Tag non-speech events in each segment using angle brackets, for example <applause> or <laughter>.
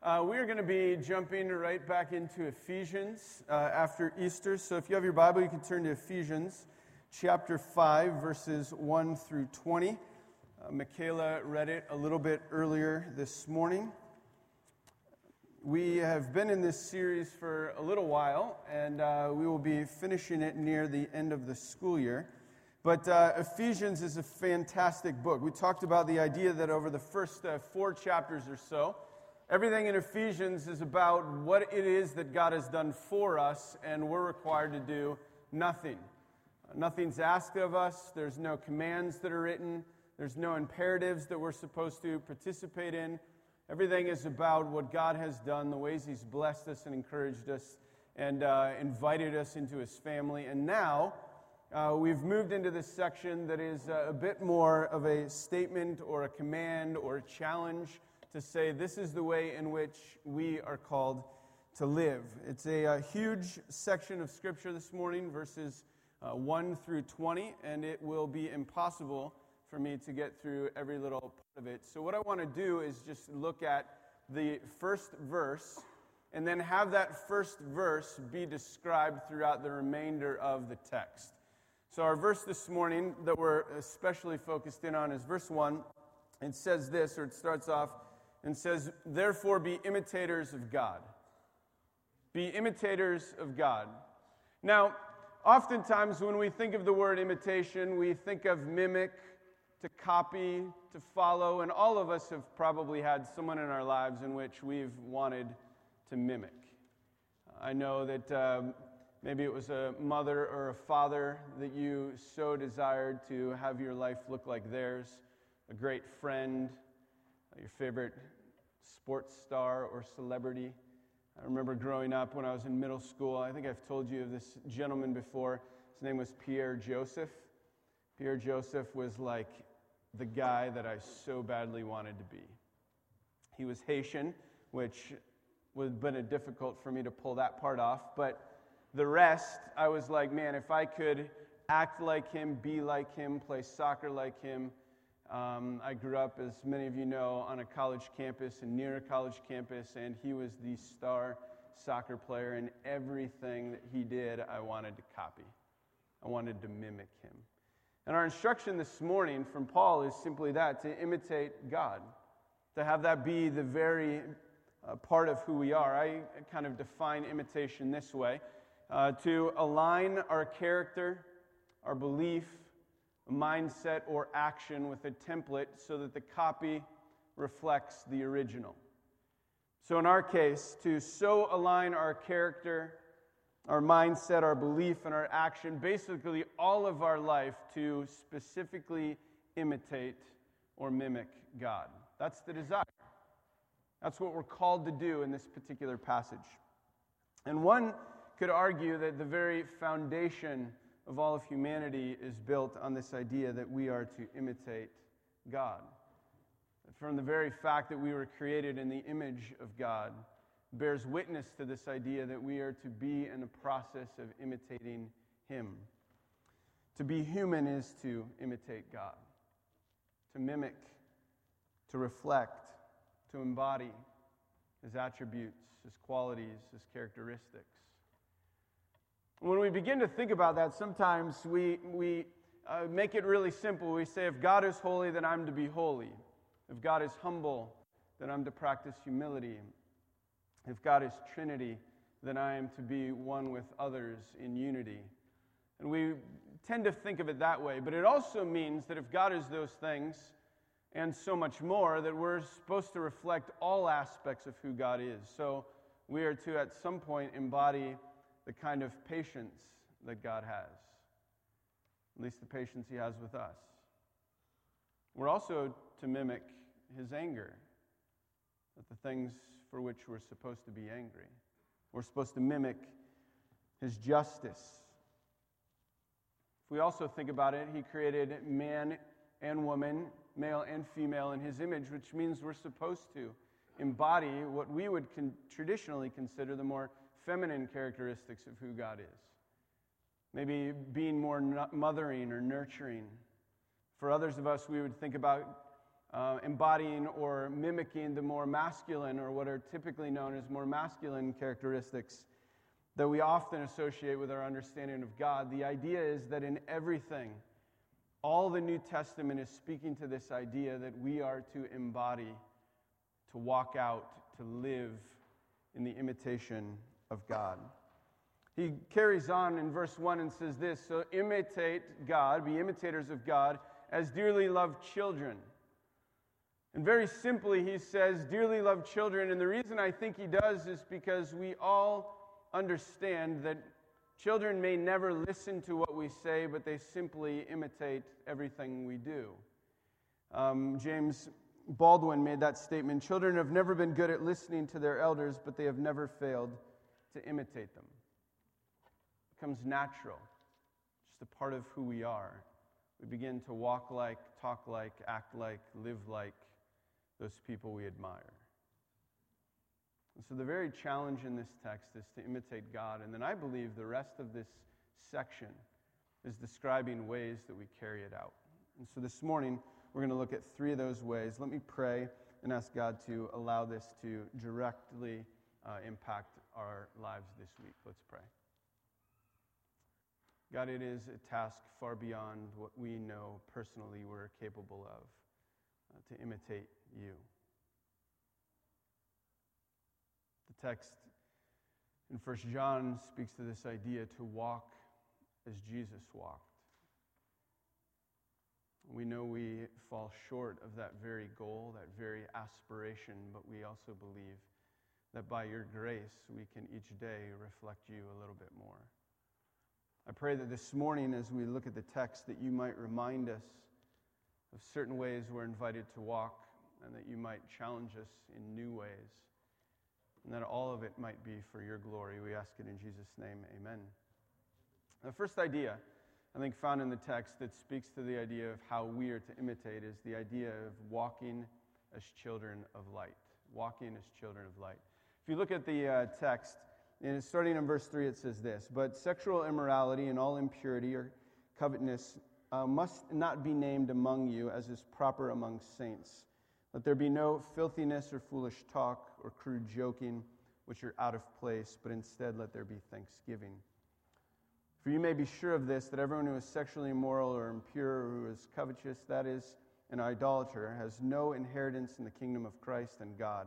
Uh, we are going to be jumping right back into Ephesians uh, after Easter. So if you have your Bible, you can turn to Ephesians chapter 5, verses 1 through 20. Uh, Michaela read it a little bit earlier this morning. We have been in this series for a little while, and uh, we will be finishing it near the end of the school year. But uh, Ephesians is a fantastic book. We talked about the idea that over the first uh, four chapters or so, Everything in Ephesians is about what it is that God has done for us, and we're required to do nothing. Nothing's asked of us, there's no commands that are written, there's no imperatives that we're supposed to participate in. Everything is about what God has done, the ways He's blessed us and encouraged us and uh, invited us into His family. And now, uh, we've moved into this section that is uh, a bit more of a statement or a command or a challenge to say this is the way in which we are called to live. It's a, a huge section of Scripture this morning, verses uh, 1 through 20, and it will be impossible for me to get through every little part of it. So, what I want to do is just look at the first verse and then have that first verse be described throughout the remainder of the text. So, our verse this morning that we're especially focused in on is verse 1. It says this, or it starts off, and says, Therefore, be imitators of God. Be imitators of God. Now, oftentimes when we think of the word imitation, we think of mimic, to copy, to follow, and all of us have probably had someone in our lives in which we've wanted to mimic. I know that um, maybe it was a mother or a father that you so desired to have your life look like theirs, a great friend, your favorite sports star or celebrity. I remember growing up when I was in middle school. I think I've told you of this gentleman before. His name was Pierre Joseph. Pierre Joseph was like the guy that I so badly wanted to be. He was Haitian, which would have been difficult for me to pull that part off. But the rest, I was like, man, if I could act like him, be like him, play soccer like him, um, I grew up, as many of you know, on a college campus and near a college campus, and he was the star soccer player, and everything that he did, I wanted to copy. I wanted to mimic him. And our instruction this morning from Paul is simply that to imitate God, to have that be the very uh, part of who we are. I kind of define imitation this way uh, to align our character, our belief, mindset or action with a template so that the copy reflects the original. So, in our case, to so align our character, our mindset, our belief, and our action, basically all of our life to specifically imitate or mimic God. That's the desire. That's what we're called to do in this particular passage. And one could argue that the very foundation of all of humanity is built on this idea that we are to imitate God. From the very fact that we were created in the image of God, bears witness to this idea that we are to be in the process of imitating Him. To be human is to imitate God, to mimic, to reflect, to embody His attributes, His qualities, His characteristics. When we begin to think about that, sometimes we, we uh, make it really simple. We say, if God is holy, then I'm to be holy. If God is humble, then I'm to practice humility. If God is Trinity, then I am to be one with others in unity. And we tend to think of it that way, but it also means that if God is those things and so much more, that we're supposed to reflect all aspects of who God is. So we are to, at some point, embody the kind of patience that God has, at least the patience He has with us. We're also to mimic His anger at the things for which we're supposed to be angry. We're supposed to mimic His justice. If we also think about it, He created man and woman, male and female, in His image, which means we're supposed to embody what we would con- traditionally consider the more feminine characteristics of who God is. Maybe being more mothering or nurturing. For others of us, we would think about uh, embodying or mimicking the more masculine or what are typically known as more masculine characteristics that we often associate with our understanding of God. The idea is that in everything, all the New Testament is speaking to this idea that we are to embody, to walk out, to live in the imitation of God. He carries on in verse 1 and says this So imitate God, be imitators of God, as dearly loved children. And very simply, he says, Dearly loved children. And the reason I think he does is because we all understand that children may never listen to what we say, but they simply imitate everything we do. Um, James Baldwin made that statement Children have never been good at listening to their elders, but they have never failed to imitate them. It becomes natural, just a part of who we are. We begin to walk like, talk like, act like, live like those people we admire. And so the very challenge in this text is to imitate God. And then I believe the rest of this section is describing ways that we carry it out. And so this morning, we're going to look at three of those ways. Let me pray and ask God to allow this to directly uh, impact our lives this week. Let's pray. God, it is a task far beyond what we know personally we're capable of uh, to imitate you. The text in 1 John speaks to this idea to walk as Jesus walked. We know we fall short of that very goal, that very aspiration, but we also believe that by your grace we can each day reflect you a little bit more. I pray that this morning, as we look at the text, that you might remind us of certain ways we're invited to walk and that you might challenge us in new ways, and that all of it might be for your glory. We ask it in Jesus' name. Amen. The first idea, I think, found in the text that speaks to the idea of how we are to imitate is the idea of walking as children of light. Walking as children of light. If you look at the uh, text, and starting in verse 3, it says this But sexual immorality and all impurity or covetousness uh, must not be named among you as is proper among saints let there be no filthiness or foolish talk or crude joking, which are out of place, but instead let there be thanksgiving. For you may be sure of this that everyone who is sexually immoral or impure or who is covetous, that is, an idolater, has no inheritance in the kingdom of Christ and God.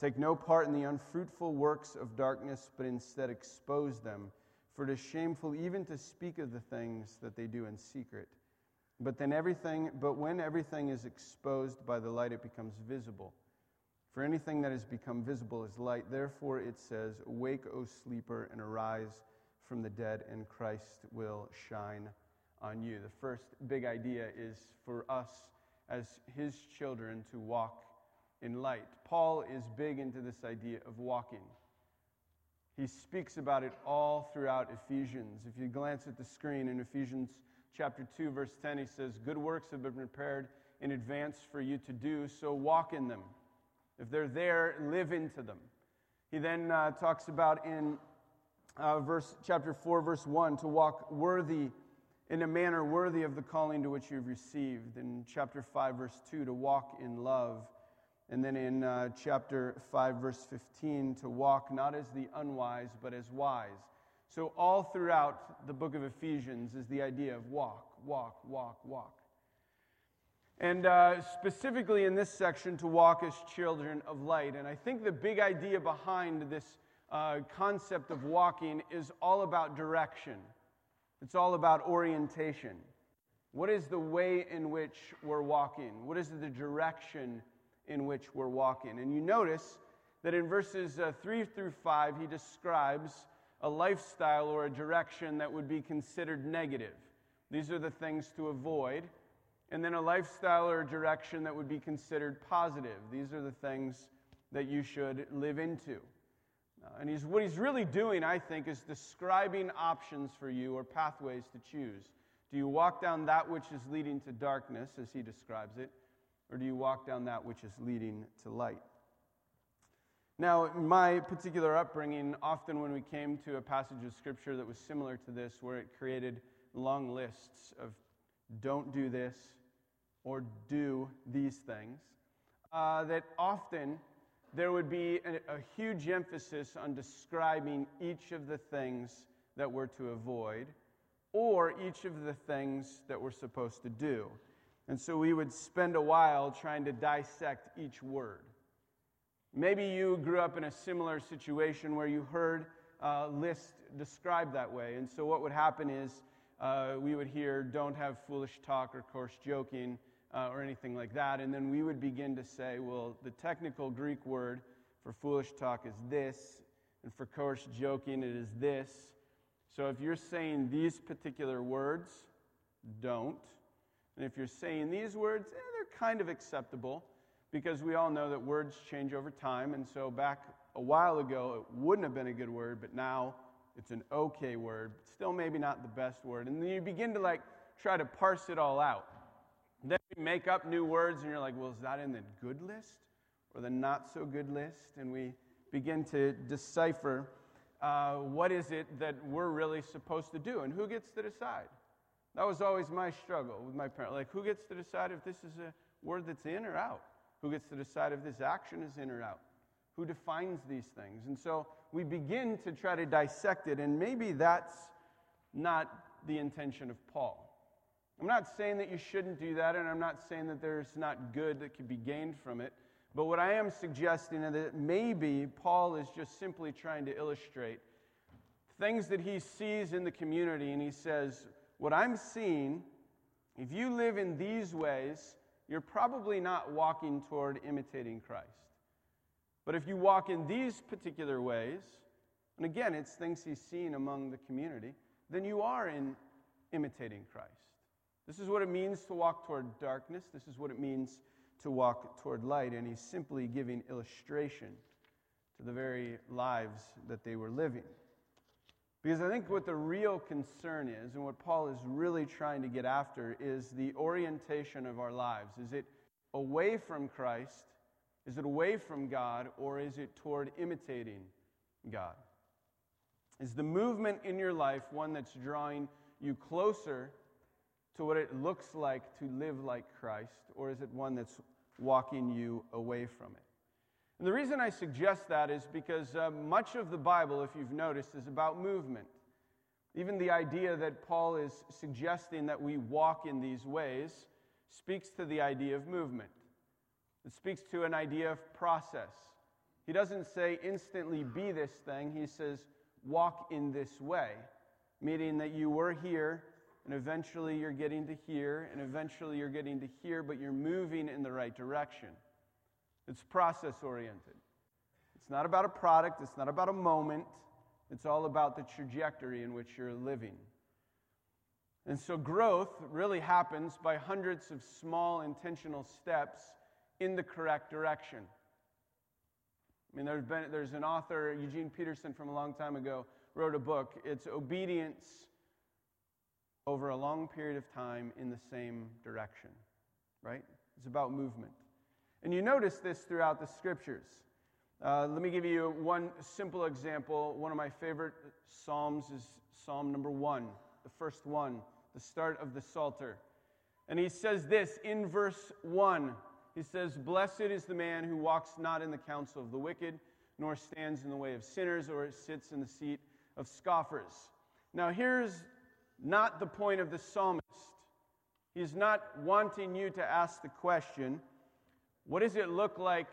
Take no part in the unfruitful works of darkness, but instead expose them. For it is shameful even to speak of the things that they do in secret. But then everything, but when everything is exposed by the light, it becomes visible. For anything that has become visible is light. Therefore, it says, Awake, O sleeper, and arise from the dead, and Christ will shine on you. The first big idea is for us as his children to walk in light. Paul is big into this idea of walking. He speaks about it all throughout Ephesians. If you glance at the screen in Ephesians chapter 2 verse 10 he says, "Good works have been prepared in advance for you to do, so walk in them." If they're there, live into them. He then uh, talks about in uh, verse chapter 4, verse 1, to walk worthy in a manner worthy of the calling to which you've received. In chapter 5, verse 2, to walk in love. And then in uh, chapter 5, verse 15, to walk not as the unwise, but as wise. So, all throughout the book of Ephesians is the idea of walk, walk, walk, walk. And uh, specifically in this section, to walk as children of light. And I think the big idea behind this uh, concept of walking is all about direction, it's all about orientation. What is the way in which we're walking? What is the direction in which we're walking? And you notice that in verses uh, 3 through 5, he describes a lifestyle or a direction that would be considered negative. These are the things to avoid and then a lifestyle or a direction that would be considered positive. These are the things that you should live into. Uh, and he's, what he's really doing, I think, is describing options for you or pathways to choose. Do you walk down that which is leading to darkness, as he describes it, or do you walk down that which is leading to light? Now, in my particular upbringing, often when we came to a passage of scripture that was similar to this, where it created long lists of don't do this or do these things, uh, that often there would be a, a huge emphasis on describing each of the things that we're to avoid or each of the things that we're supposed to do. And so we would spend a while trying to dissect each word. Maybe you grew up in a similar situation where you heard a list described that way. And so what would happen is uh, we would hear, don't have foolish talk or coarse joking uh, or anything like that. And then we would begin to say, well, the technical Greek word for foolish talk is this, and for coarse joking, it is this. So if you're saying these particular words, don't. And if you're saying these words, eh, they're kind of acceptable because we all know that words change over time. And so back a while ago, it wouldn't have been a good word, but now it's an okay word. but Still, maybe not the best word. And then you begin to like try to parse it all out. Then we make up new words, and you're like, well, is that in the good list or the not so good list? And we begin to decipher uh, what is it that we're really supposed to do and who gets to decide. That was always my struggle with my parents. Like, who gets to decide if this is a word that's in or out? Who gets to decide if this action is in or out? Who defines these things? And so we begin to try to dissect it, and maybe that's not the intention of Paul. I'm not saying that you shouldn't do that, and I'm not saying that there's not good that could be gained from it. But what I am suggesting is that maybe Paul is just simply trying to illustrate things that he sees in the community, and he says, What I'm seeing, if you live in these ways, you're probably not walking toward imitating Christ. But if you walk in these particular ways, and again, it's things he's seen among the community, then you are in imitating Christ. This is what it means to walk toward darkness. This is what it means to walk toward light. And he's simply giving illustration to the very lives that they were living. Because I think what the real concern is, and what Paul is really trying to get after, is the orientation of our lives. Is it away from Christ? Is it away from God? Or is it toward imitating God? Is the movement in your life one that's drawing you closer to what it looks like to live like Christ, or is it one that's walking you away from it? And the reason I suggest that is because uh, much of the Bible, if you've noticed, is about movement. Even the idea that Paul is suggesting that we walk in these ways speaks to the idea of movement. It speaks to an idea of process. He doesn't say instantly be this thing, he says walk in this way, meaning that you were here and eventually you're getting to here, and eventually you're getting to here, but you're moving in the right direction. It's process oriented. It's not about a product, it's not about a moment, it's all about the trajectory in which you're living. And so growth really happens by hundreds of small intentional steps in the correct direction. I mean, there's, been, there's an author, Eugene Peterson, from a long time ago, wrote a book. It's Obedience over a long period of time in the same direction, right? It's about movement. And you notice this throughout the scriptures. Uh, let me give you one simple example. One of my favorite Psalms is Psalm number one, the first one, the start of the Psalter. And he says this in verse 1. He says, Blessed is the man who walks not in the counsel of the wicked, nor stands in the way of sinners, or sits in the seat of scoffers. Now, here's not the point of the psalmist. He's not wanting you to ask the question what does it look like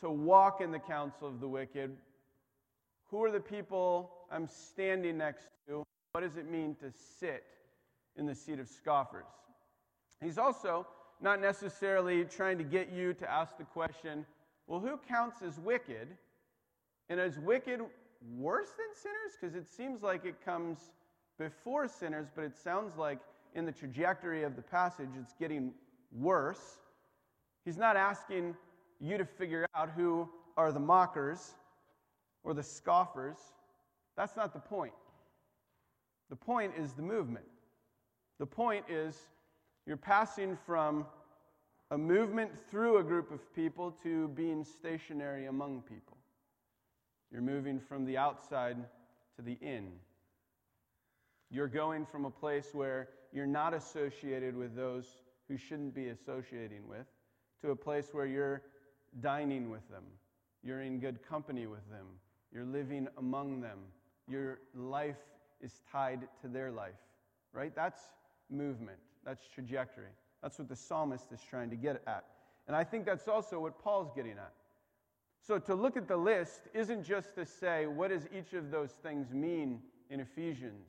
to walk in the counsel of the wicked? Who are the people I'm standing next to? What does it mean to sit in the seat of scoffers? He's also not necessarily trying to get you to ask the question well, who counts as wicked? And is wicked worse than sinners? Because it seems like it comes before sinners, but it sounds like in the trajectory of the passage it's getting worse. He's not asking you to figure out who are the mockers or the scoffers. That's not the point. The point is the movement. The point is you're passing from a movement through a group of people to being stationary among people. You're moving from the outside to the in. You're going from a place where you're not associated with those who shouldn't be associating with to a place where you're dining with them. You're in good company with them. You're living among them. Your life is tied to their life, right? That's movement, that's trajectory. That's what the psalmist is trying to get at. And I think that's also what Paul's getting at. So to look at the list isn't just to say, what does each of those things mean in Ephesians?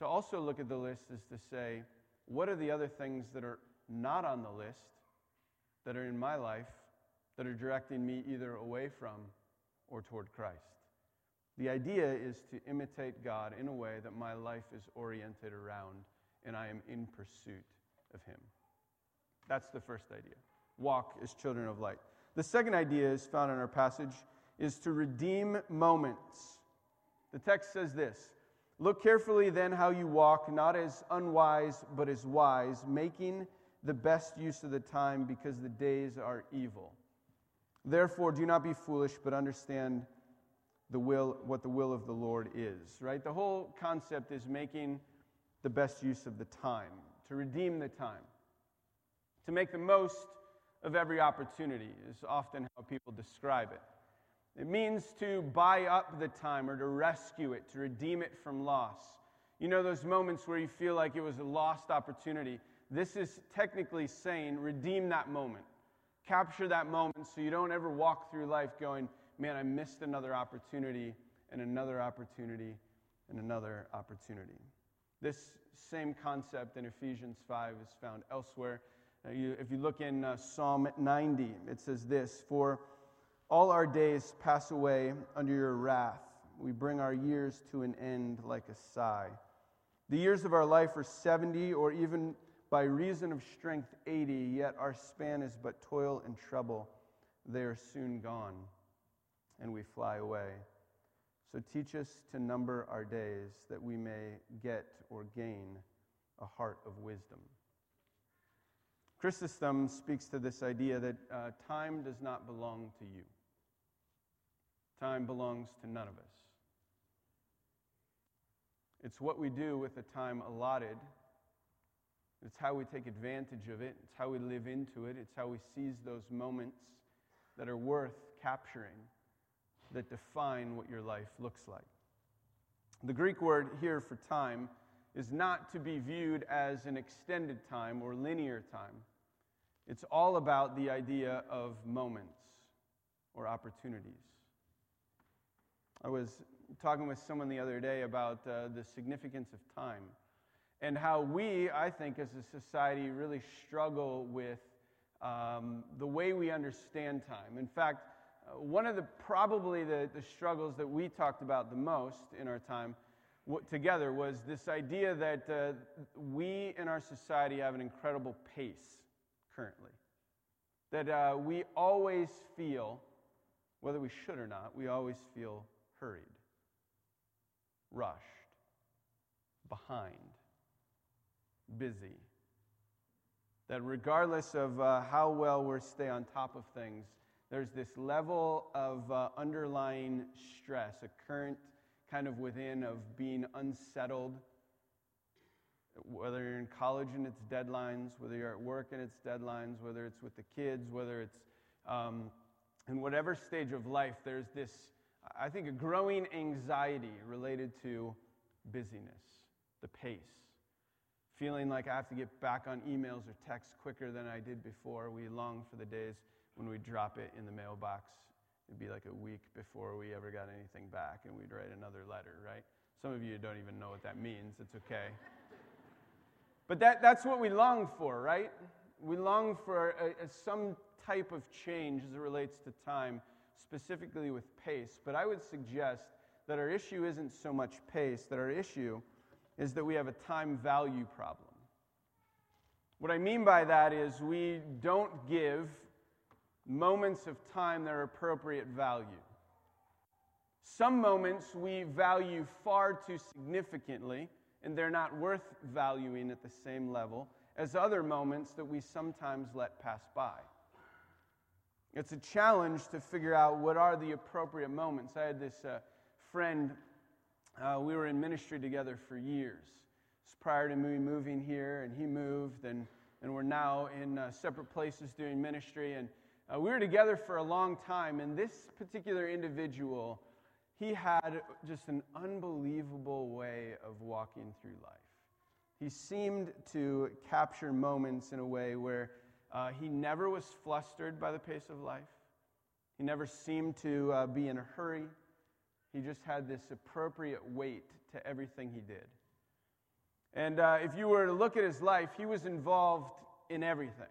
To also look at the list is to say, what are the other things that are not on the list that are in my life that are directing me either away from or toward Christ? The idea is to imitate God in a way that my life is oriented around and I am in pursuit of Him. That's the first idea. Walk as children of light. The second idea is found in our passage is to redeem moments. The text says this Look carefully then how you walk, not as unwise, but as wise, making the best use of the time because the days are evil. Therefore, do not be foolish, but understand the will, what the will of the Lord is. Right? The whole concept is making the best use of the time, to redeem the time to make the most of every opportunity, is often how people describe it. It means to buy up the time or to rescue it, to redeem it from loss. You know, those moments where you feel like it was a lost opportunity. This is technically saying redeem that moment. Capture that moment so you don't ever walk through life going, man, I missed another opportunity and another opportunity and another opportunity. This same concept in Ephesians 5 is found elsewhere. You, if you look in uh, Psalm 90, it says this For all our days pass away under your wrath. We bring our years to an end like a sigh. The years of our life are 70, or even by reason of strength 80, yet our span is but toil and trouble. They are soon gone, and we fly away. So teach us to number our days that we may get or gain a heart of wisdom. Chrysostom speaks to this idea that uh, time does not belong to you. Time belongs to none of us. It's what we do with the time allotted. It's how we take advantage of it. It's how we live into it. It's how we seize those moments that are worth capturing that define what your life looks like. The Greek word here for time is not to be viewed as an extended time or linear time. It's all about the idea of moments or opportunities. I was talking with someone the other day about uh, the significance of time and how we, I think, as a society, really struggle with um, the way we understand time. In fact, uh, one of the probably the, the struggles that we talked about the most in our time w- together was this idea that uh, we in our society have an incredible pace currently. That uh, we always feel, whether we should or not, we always feel hurried, rushed, behind, busy. That regardless of uh, how well we stay on top of things, there's this level of uh, underlying stress, a current kind of within of being unsettled whether you're in college and its deadlines, whether you're at work and its deadlines, whether it's with the kids, whether it's um, in whatever stage of life, there's this, I think, a growing anxiety related to busyness, the pace. Feeling like I have to get back on emails or texts quicker than I did before. We long for the days when we drop it in the mailbox. It'd be like a week before we ever got anything back, and we'd write another letter, right? Some of you don't even know what that means. It's okay. <laughs> But that, that's what we long for, right? We long for a, a, some type of change as it relates to time, specifically with pace. But I would suggest that our issue isn't so much pace, that our issue is that we have a time value problem. What I mean by that is we don't give moments of time their appropriate value. Some moments we value far too significantly, and they're not worth valuing at the same level as other moments that we sometimes let pass by. It's a challenge to figure out what are the appropriate moments. I had this uh, friend, uh, we were in ministry together for years. It's prior to me moving here, and he moved, and, and we're now in uh, separate places doing ministry. And uh, we were together for a long time, and this particular individual, he had just an unbelievable way of walking through life. He seemed to capture moments in a way where uh, he never was flustered by the pace of life. He never seemed to uh, be in a hurry. He just had this appropriate weight to everything he did. And uh, if you were to look at his life, he was involved in everything.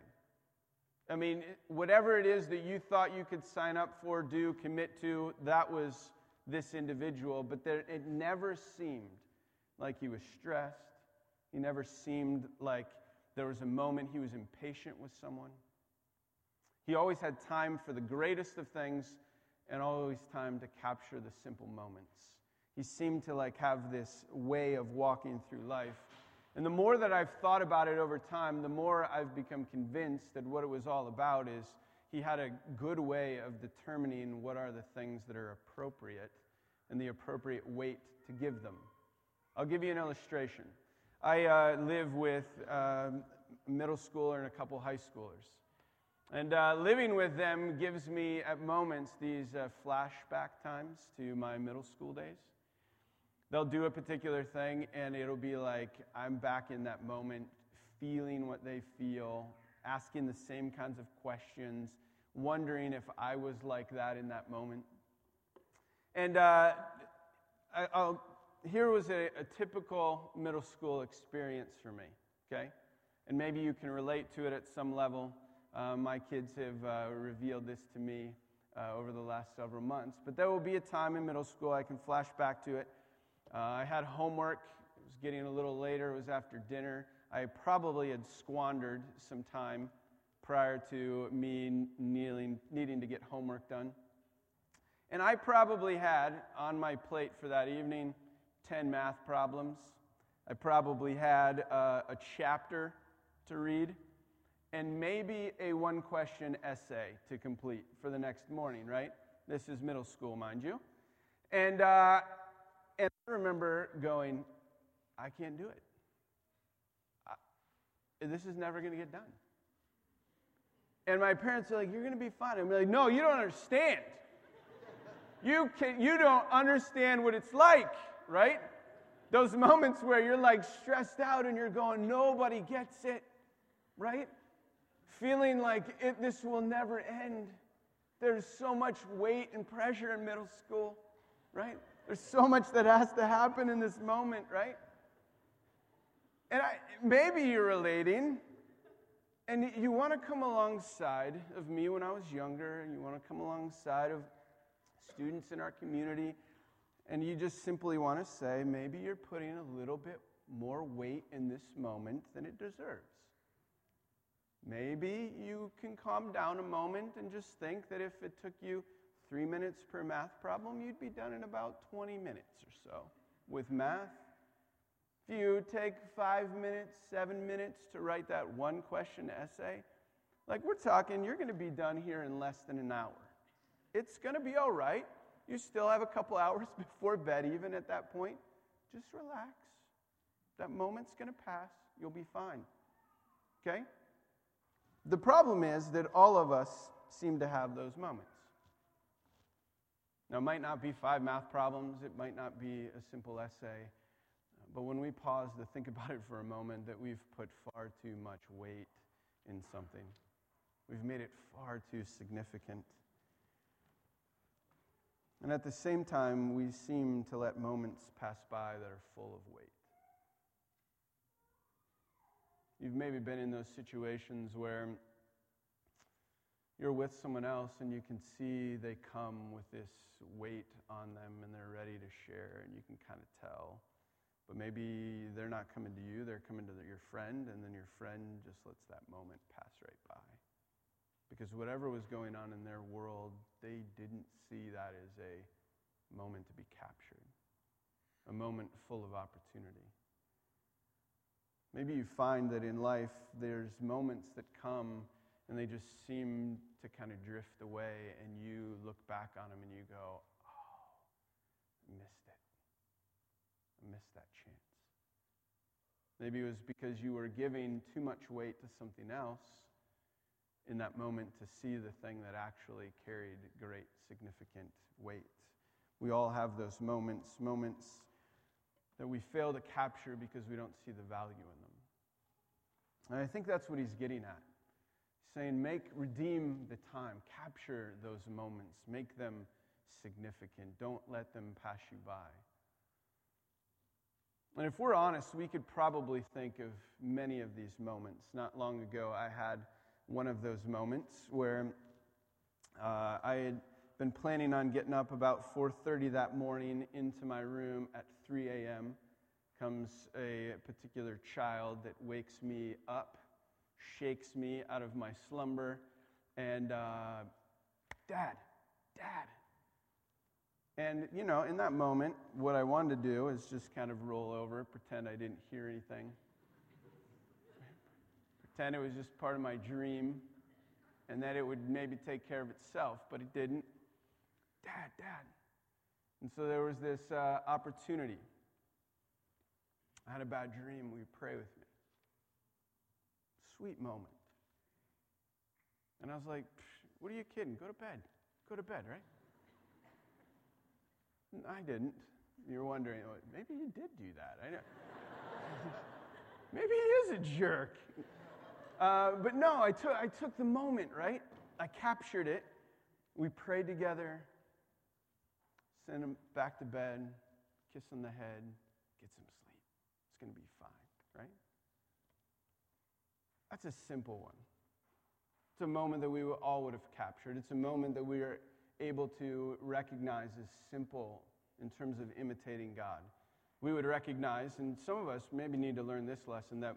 I mean, whatever it is that you thought you could sign up for, do, commit to, that was this individual. But there, it never seemed like he was stressed. He never seemed like there was a moment he was impatient with someone. He always had time for the greatest of things and always time to capture the simple moments. He seemed to like have this way of walking through life. And the more that I've thought about it over time, the more I've become convinced that what it was all about is he had a good way of determining what are the things that are appropriate and the appropriate weight to give them. I'll give you an illustration. I uh, live with a middle schooler and a couple high schoolers. And uh, living with them gives me, at moments, these uh, flashback times to my middle school days. They'll do a particular thing, and it'll be like I'm back in that moment, feeling what they feel, asking the same kinds of questions, wondering if I was like that in that moment. And uh, I, here was a, a typical middle school experience for me, okay? And maybe you can relate to it at some level. Uh, my kids have uh, revealed this to me uh, over the last several months. But there will be a time in middle school, I can flash back to it. Uh, I had homework. It was getting a little later. It was after dinner. I probably had squandered some time prior to me kneeling, needing to get homework done. And I probably had on my plate for that evening 10 math problems. I probably had uh, a chapter to read and maybe a one question essay to complete for the next morning, right? This is middle school, mind you. And, uh, and I remember going, I can't do it. I, this is never going to get done. And my parents are like, You're going to be fine. I'm like, No, you don't understand. You, can, you don't understand what it's like, right? Those moments where you're like stressed out and you're going, Nobody gets it, right? Feeling like it, this will never end. There's so much weight and pressure in middle school, right? There's so much that has to happen in this moment, right? And I, maybe you're relating, and you want to come alongside of me when I was younger, and you want to come alongside of students in our community, and you just simply want to say, maybe you're putting a little bit more weight in this moment than it deserves. Maybe you can calm down a moment and just think that if it took you three minutes per math problem, you'd be done in about 20 minutes or so with math. If you take five minutes, seven minutes to write that one question essay, like we're talking, you're going to be done here in less than an hour. It's going to be all right. You still have a couple <laughs> hours before bed, even at that point. Just relax. That moment's going to pass. You'll be fine. Okay? The problem is that all of us seem to have those moments. Now, it might not be five math problems, it might not be a simple essay, but when we pause to think <laughs> about it for a moment, that we've put far too much weight in something, we've made it far too significant. And at the same time, we seem to let moments pass by that are full of weight. You've maybe been in those situations where you're with someone else and you can see they come with this weight on them and they're ready to share, and you can kind of tell. But maybe they're not coming to you, they're coming to your friend, and then your friend just lets that moment pass right by. Because whatever was going on in their world, they didn't see that as a moment to be captured, a moment full of opportunity. Maybe you find that in life there's moments that come and they just seem to kind of drift away, and you look back on them and you go, Oh, I missed it. I missed that chance. Maybe it was because you were giving too much weight to something else in that moment to see the thing that actually carried great significant weight. We all have those moments, moments that we fail to capture because we don't see the value in them. And I think that's what he's getting at. He's saying, make, redeem the time, capture those moments, make them significant. Don't let them pass you by. And if we're honest, we could probably think of many of these moments. Not long ago, I had one of those moments where uh, I had been planning on getting up about 4.30 that morning into my room at 3 a.m comes a particular child that wakes me up shakes me out of my slumber and uh, dad dad. And you know in that moment what i wanted to do is just kind of roll over pretend i didn't hear anything. Pretend it was just part of my dream and that it would maybe take care of itself but it didn't Dad, Dad. And so there was this uh, opportunity. I had a bad dream. Will you pray with me? Sweet moment. And I was like, What are you kidding? Go to bed. Go to bed, right? I didn't. You're wondering, maybe he did do that. I know. <laughs> maybe he is a jerk. Uh, but no, I took, I took the moment, right? I captured it. We prayed together send him back to bed, kiss on the head, get some sleep. It's going to be fine, right? That's a simple one. It's a moment that we all would have captured. It's a moment that we are able to recognize as simple in terms of imitating God. We would recognize, and some of us maybe need to learn this lesson, that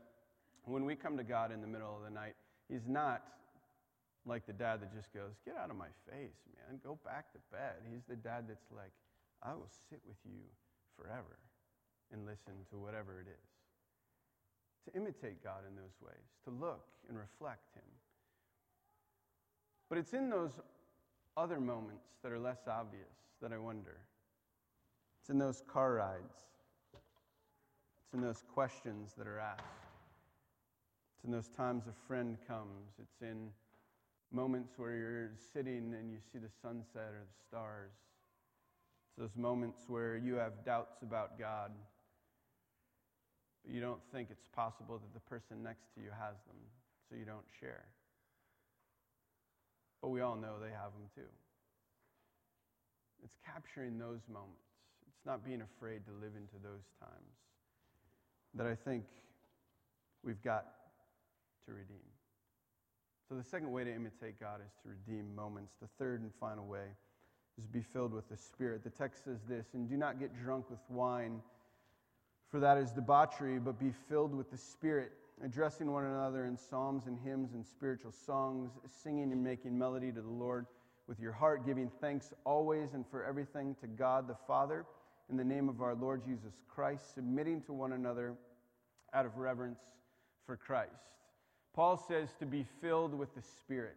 when we come to God in the middle of the night, He's not like the dad that just goes, Get out of my face, man. Go back to bed. He's the dad that's like, I will sit with you forever and listen to whatever it is. To imitate God in those ways, to look and reflect Him. But it's in those other moments that are less obvious that I wonder. It's in those car rides. It's in those questions that are asked. It's in those times a friend comes. It's in moments where you're sitting and you see the sunset or the stars. It's those moments where you have doubts about God, but you don't think it's possible that the person next to you has them, so you don't share. But we all know they have them too. It's capturing those moments. It's not being afraid to live into those times that I think we've got to redeem. So, the second way to imitate God is to redeem moments. The third and final way is to be filled with the Spirit. The text says this And do not get drunk with wine, for that is debauchery, but be filled with the Spirit, addressing one another in psalms and hymns and spiritual songs, singing and making melody to the Lord with your heart, giving thanks always and for everything to God the Father, in the name of our Lord Jesus Christ, submitting to one another out of reverence for Christ. Paul says to be filled with the Spirit.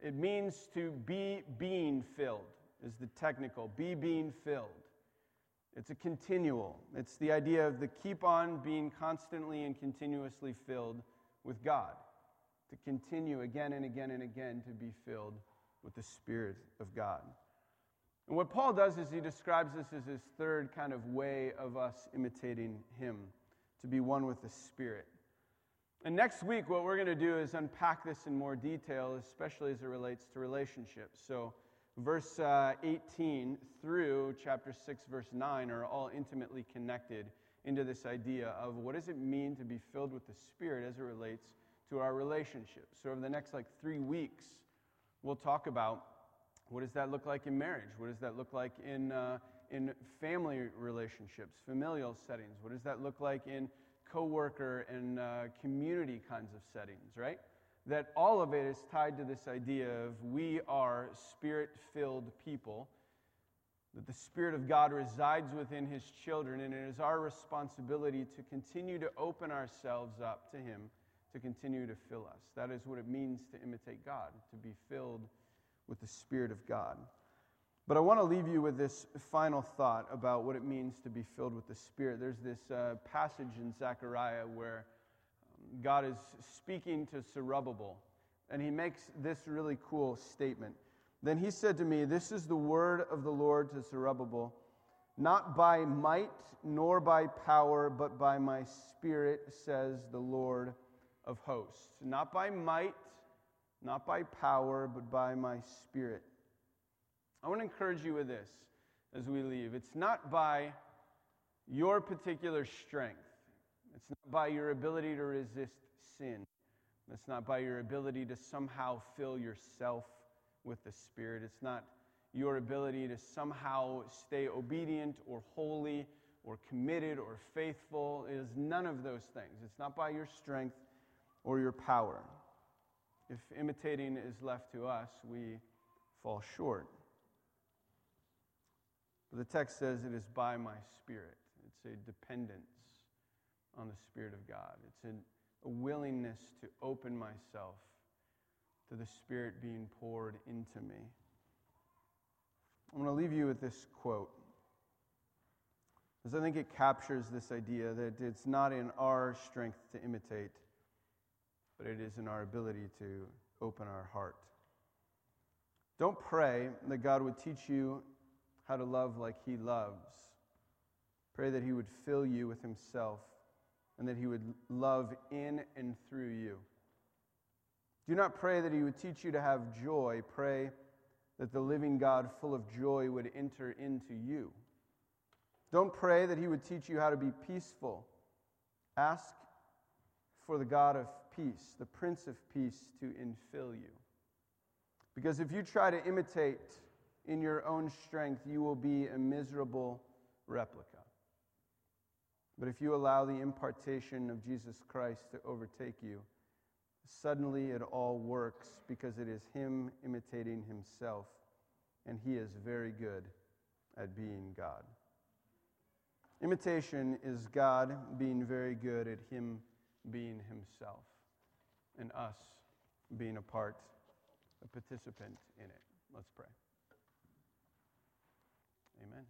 It means to be being filled, is the technical, be being filled. It's a continual. It's the idea of the keep on being constantly and continuously filled with God. To continue again and again and again to be filled with the Spirit of God. And what Paul does is he describes this as his third kind of way of us imitating him, to be one with the Spirit. And next week, what we're going to do is unpack this in more detail, especially as it relates to relationships. So, verse uh, 18 through chapter 6, verse 9 are all intimately connected into this idea of what does it mean to be filled with the Spirit as it relates to our relationships. So, over the next like three weeks, we'll talk about what does that look like in marriage? What does that look like in, uh, in family relationships, familial settings? What does that look like in coworker and uh, community kinds of settings, right? that all of it is tied to this idea of we are spirit filled people, that the Spirit of God resides within His children, and it is our responsibility to continue to open ourselves up to Him to continue to fill us. That is what it means to imitate God, to be filled with the Spirit of God. But I want to leave you with this final thought about what it means to be filled with the Spirit. There's this uh, passage in Zechariah where um, God is speaking to Zerubbabel, and he makes this really cool statement. Then he said to me, This is the word of the Lord to Zerubbabel, not by might nor by power, but by my Spirit, says the Lord of hosts. Not by might, not by power, but by my Spirit. I want to encourage you with this as we leave. It's not by your particular strength, it's not by your ability to resist sin, it's not by your ability to somehow fill yourself with the Spirit. It's not your ability to somehow stay obedient or holy or committed or faithful. It is none of those things. It's not by your strength or your power. If imitating is left to us, we fall short. But the text says it is by my Spirit. It's a dependence on the Spirit of God. It's an, a willingness to open myself to the Spirit being poured into me. I'm going to leave you with this quote, because I think it captures this idea that it's not in our strength to imitate, but it is in our ability to open our heart. Don't pray that God would teach you how to love like He loves. Pray that He would fill you with Himself and that He would love in and through you. Do not pray that He would teach you to have joy. Pray that the living God, full of joy, would enter into you. Don't pray that He would teach you how to be peaceful. Ask for the God of peace, the Prince of Peace, to infill you. Because if you try to imitate in your own strength, you will be a miserable replica. But if you allow the impartation of Jesus Christ to overtake you, Suddenly it all works because it is Him imitating Himself, and He is very good at being God. Imitation is God being very good at Him being Himself, and us being a part, a participant in it. Let's pray. Amen.